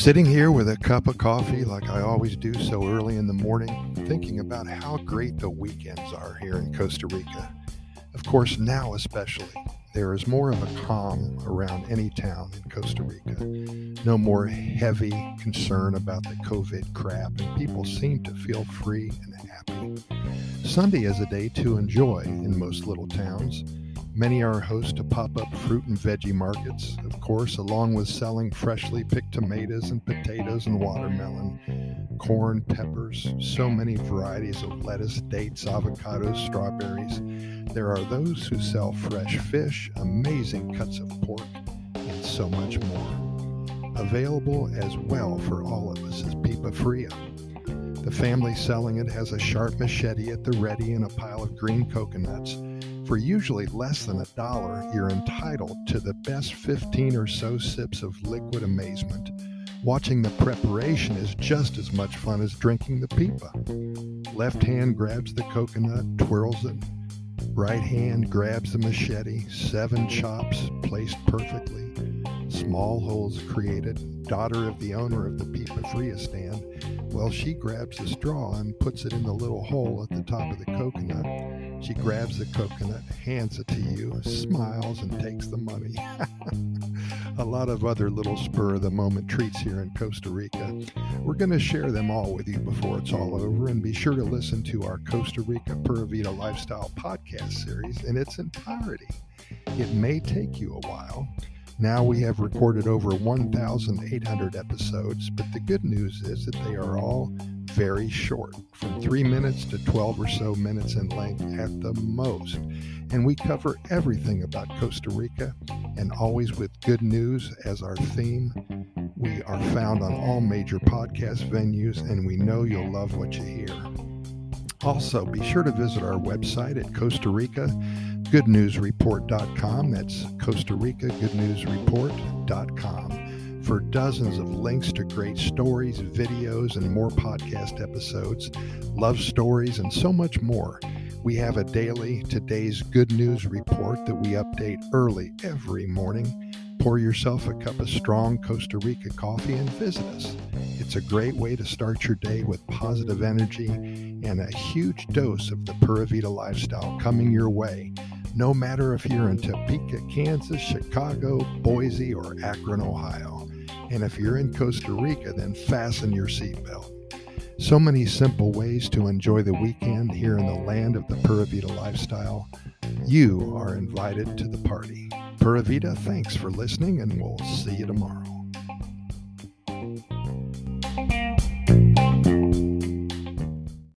Sitting here with a cup of coffee like I always do so early in the morning, thinking about how great the weekends are here in Costa Rica. Of course, now especially, there is more of a calm around any town in Costa Rica. No more heavy concern about the COVID crap, and people seem to feel free and happy. Sunday is a day to enjoy in most little towns. Many are host to pop up fruit and veggie markets, of course, along with selling freshly picked tomatoes and potatoes and watermelon, corn, peppers, so many varieties of lettuce, dates, avocados, strawberries. There are those who sell fresh fish, amazing cuts of pork, and so much more. Available as well for all of us is Pipa Fria. The family selling it has a sharp machete at the ready and a pile of green coconuts for usually less than a dollar, you're entitled to the best 15 or so sips of liquid amazement. Watching the preparation is just as much fun as drinking the pipa. Left hand grabs the coconut, twirls it. Right hand grabs the machete, seven chops placed perfectly. Small holes created. Daughter of the owner of the Pipa Fria stand. Well, she grabs the straw and puts it in the little hole at the top of the coconut she grabs the coconut, hands it to you, smiles, and takes the money. a lot of other little spur of the moment treats here in Costa Rica. We're going to share them all with you before it's all over, and be sure to listen to our Costa Rica Pura Vida Lifestyle podcast series in its entirety. It may take you a while. Now we have recorded over 1,800 episodes, but the good news is that they are all very short, from three minutes to 12 or so minutes in length at the most. And we cover everything about Costa Rica and always with good news as our theme. We are found on all major podcast venues, and we know you'll love what you hear. Also, be sure to visit our website at Costa Rica goodnewsreport.com. That's Costa Rica goodnewsreport.com for dozens of links to great stories, videos, and more podcast episodes, love stories, and so much more. We have a daily Today's Good News report that we update early every morning. Pour yourself a cup of strong Costa Rica coffee and visit us. It's a great way to start your day with positive energy and a huge dose of the Pura Vida lifestyle coming your way no matter if you're in Topeka, Kansas, Chicago, Boise, or Akron, Ohio. And if you're in Costa Rica, then fasten your seatbelt. So many simple ways to enjoy the weekend here in the land of the Pura Vida lifestyle. You are invited to the party. Pura Vida, thanks for listening, and we'll see you tomorrow.